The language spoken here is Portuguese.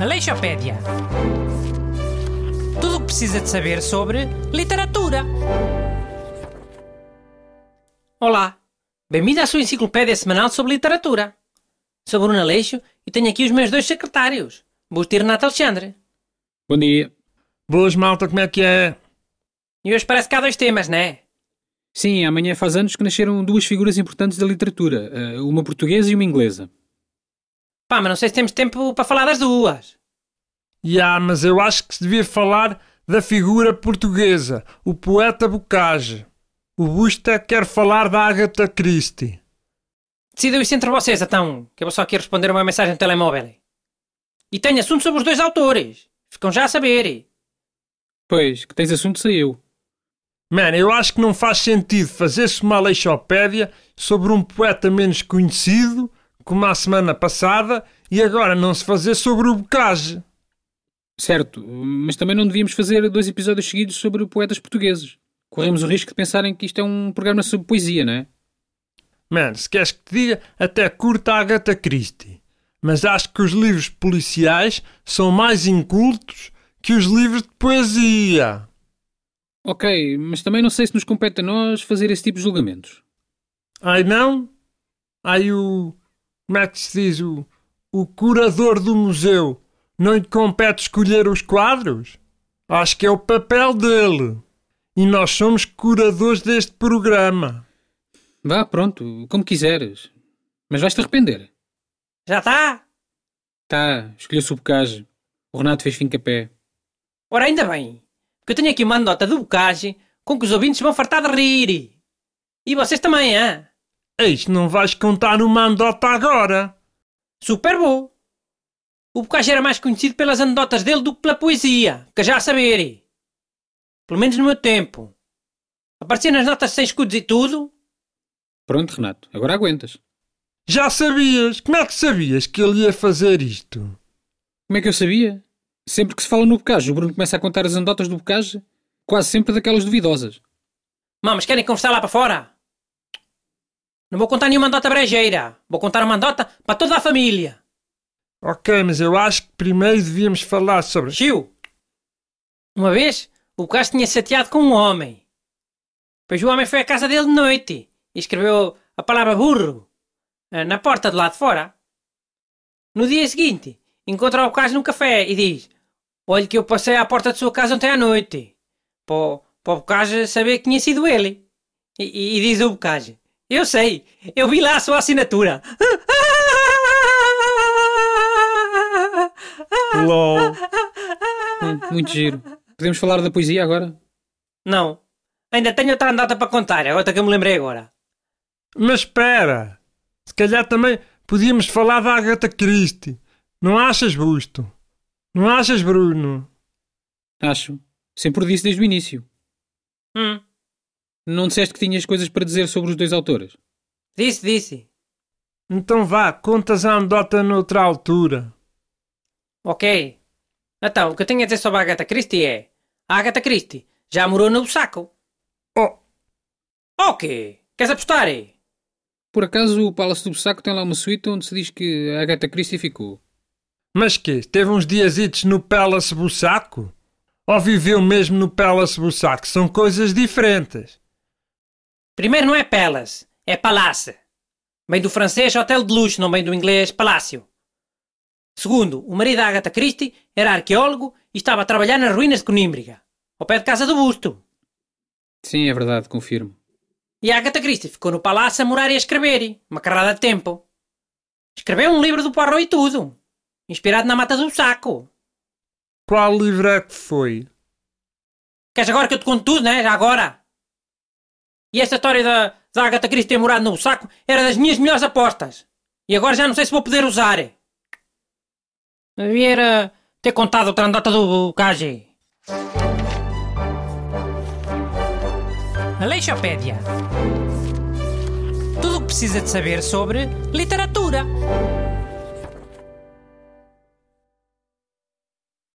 Aleixopédia. Tudo o que precisa de saber sobre literatura. Olá, bem-vindo à sua enciclopédia semanal sobre literatura. Sou Bruno Aleixo e tenho aqui os meus dois secretários, Busto e Renato Alexandre. Bom dia. Boas, malta, como é que é? E hoje parece que há dois temas, não é? Sim, amanhã faz anos que nasceram duas figuras importantes da literatura, eh, uma portuguesa e uma inglesa. Pá, mas não sei se temos tempo para falar das duas. Ya, mas eu acho que se devia falar da figura portuguesa, o poeta Bocage. O Busta quer falar da Agatha Christie. Decidam isso entre vocês, então, que eu vou só aqui responder uma mensagem no telemóvel. E tenho assunto sobre os dois autores. Ficam já a saber. Pois, que tens assunto saiu. Man, eu acho que não faz sentido fazer-se uma leixopédia sobre um poeta menos conhecido, como a semana passada, e agora não se fazer sobre o Bocage. Certo, mas também não devíamos fazer dois episódios seguidos sobre poetas portugueses. Corremos o risco de pensarem que isto é um programa sobre poesia, não é? Man, se queres que te diga, até curta a Agatha Christie. Mas acho que os livros policiais são mais incultos que os livros de poesia. Ok, mas também não sei se nos compete a nós fazer esse tipo de julgamentos. Ai não? Ai o. Como é que se diz? O, o curador do museu não lhe compete escolher os quadros? Acho que é o papel dele. E nós somos curadores deste programa. Vá, pronto, como quiseres. Mas vais-te arrepender. Já está? Tá, escolheu-se o bocage. O Renato fez fim-capé. Ora, ainda bem. Porque eu tenho aqui uma anedota do Bocage com que os ouvintes vão fartar de rir. E vocês também, hã? Eis, não vais contar uma andota agora. Super bom. O Bocage era mais conhecido pelas anedotas dele do que pela poesia, que já a saber. Pelo menos no meu tempo. Aparecia nas notas sem escudos e tudo. Pronto, Renato, agora aguentas. Já sabias? Como é que sabias que ele ia fazer isto? Como é que eu sabia? Sempre que se fala no bocage, o Bruno começa a contar as anedotas do bocage, quase sempre daquelas duvidosas. Mamas, querem conversar lá para fora? Não vou contar nenhuma andota brejeira. Vou contar uma andota para toda a família. Ok, mas eu acho que primeiro devíamos falar sobre. Chiu! Uma vez, o Bocage tinha chateado com um homem. Pois o homem foi à casa dele de noite e escreveu a palavra burro eh, na porta do lado de fora. No dia seguinte, encontra o Bocage num café e diz: Olhe que eu passei à porta de sua casa ontem à noite. Para, para o Bocage saber que tinha sido ele. E, e- e diz o Bocage: Eu sei, eu vi lá a sua assinatura. LOL. Hum, muito giro. Podemos falar da poesia agora? Não, ainda tenho outra andota para contar, é outra que eu me lembrei agora. Mas espera. Se calhar também podíamos falar da Agatha Christie. Não achas, Busto? Não achas, Bruno? Acho. Sempre o disse desde o início. Hum, Não disseste que tinhas coisas para dizer sobre os dois autores? disse, disse. Então vá, contas a andota noutra altura. Ok. Então, o que eu tenho a dizer sobre a Agatha Christie é... A Agatha Christie já morou no saco. Oh, Ok. Queres apostar? Por acaso o Palácio do Bussaco tem lá uma suíte onde se diz que a Agatha Christie ficou. mas que? Teve uns diazitos no Palace Bussaco? Ou viveu mesmo no Palace Bussaco? São coisas diferentes. Primeiro não é Palace, é Palace. Vem do francês hotel de luxo, não vem do inglês palácio. Segundo, o marido da Agatha Christie era arqueólogo e estava a trabalhar nas ruínas de Conímbriga, ao pé de casa do busto. Sim, é verdade, confirmo. E a Agatha Christie ficou no palácio a morar e a escrever, uma carrada de tempo. Escreveu um livro do Poirot e tudo, inspirado na mata do saco. Qual livro é que foi? Queres agora que eu te conte tudo, né? Já agora? E esta história da, da Agatha Christie ter morado no saco era das minhas melhores apostas. E agora já não sei se vou poder usar. Devia era ter contado outra andota do Kaji. Aleixopédia. Tudo o que precisa de saber sobre literatura.